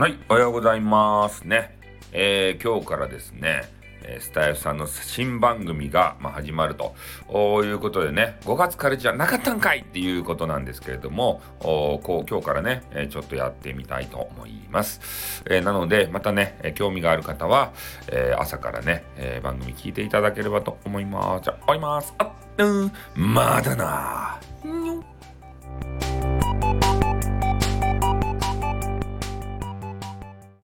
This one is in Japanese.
はい、おはようございますね。えー、今日からですね、スタイフさんの新番組が、ま、始まるということでね、5月からじゃなかったんかいっていうことなんですけれども、こう今日からね、えちょっとやってみたいと思います。え、なので、またね、え興味がある方は、え、朝からね、え番組聞いていただければと思います。じゃあ、終わります。あっ、うん、まだな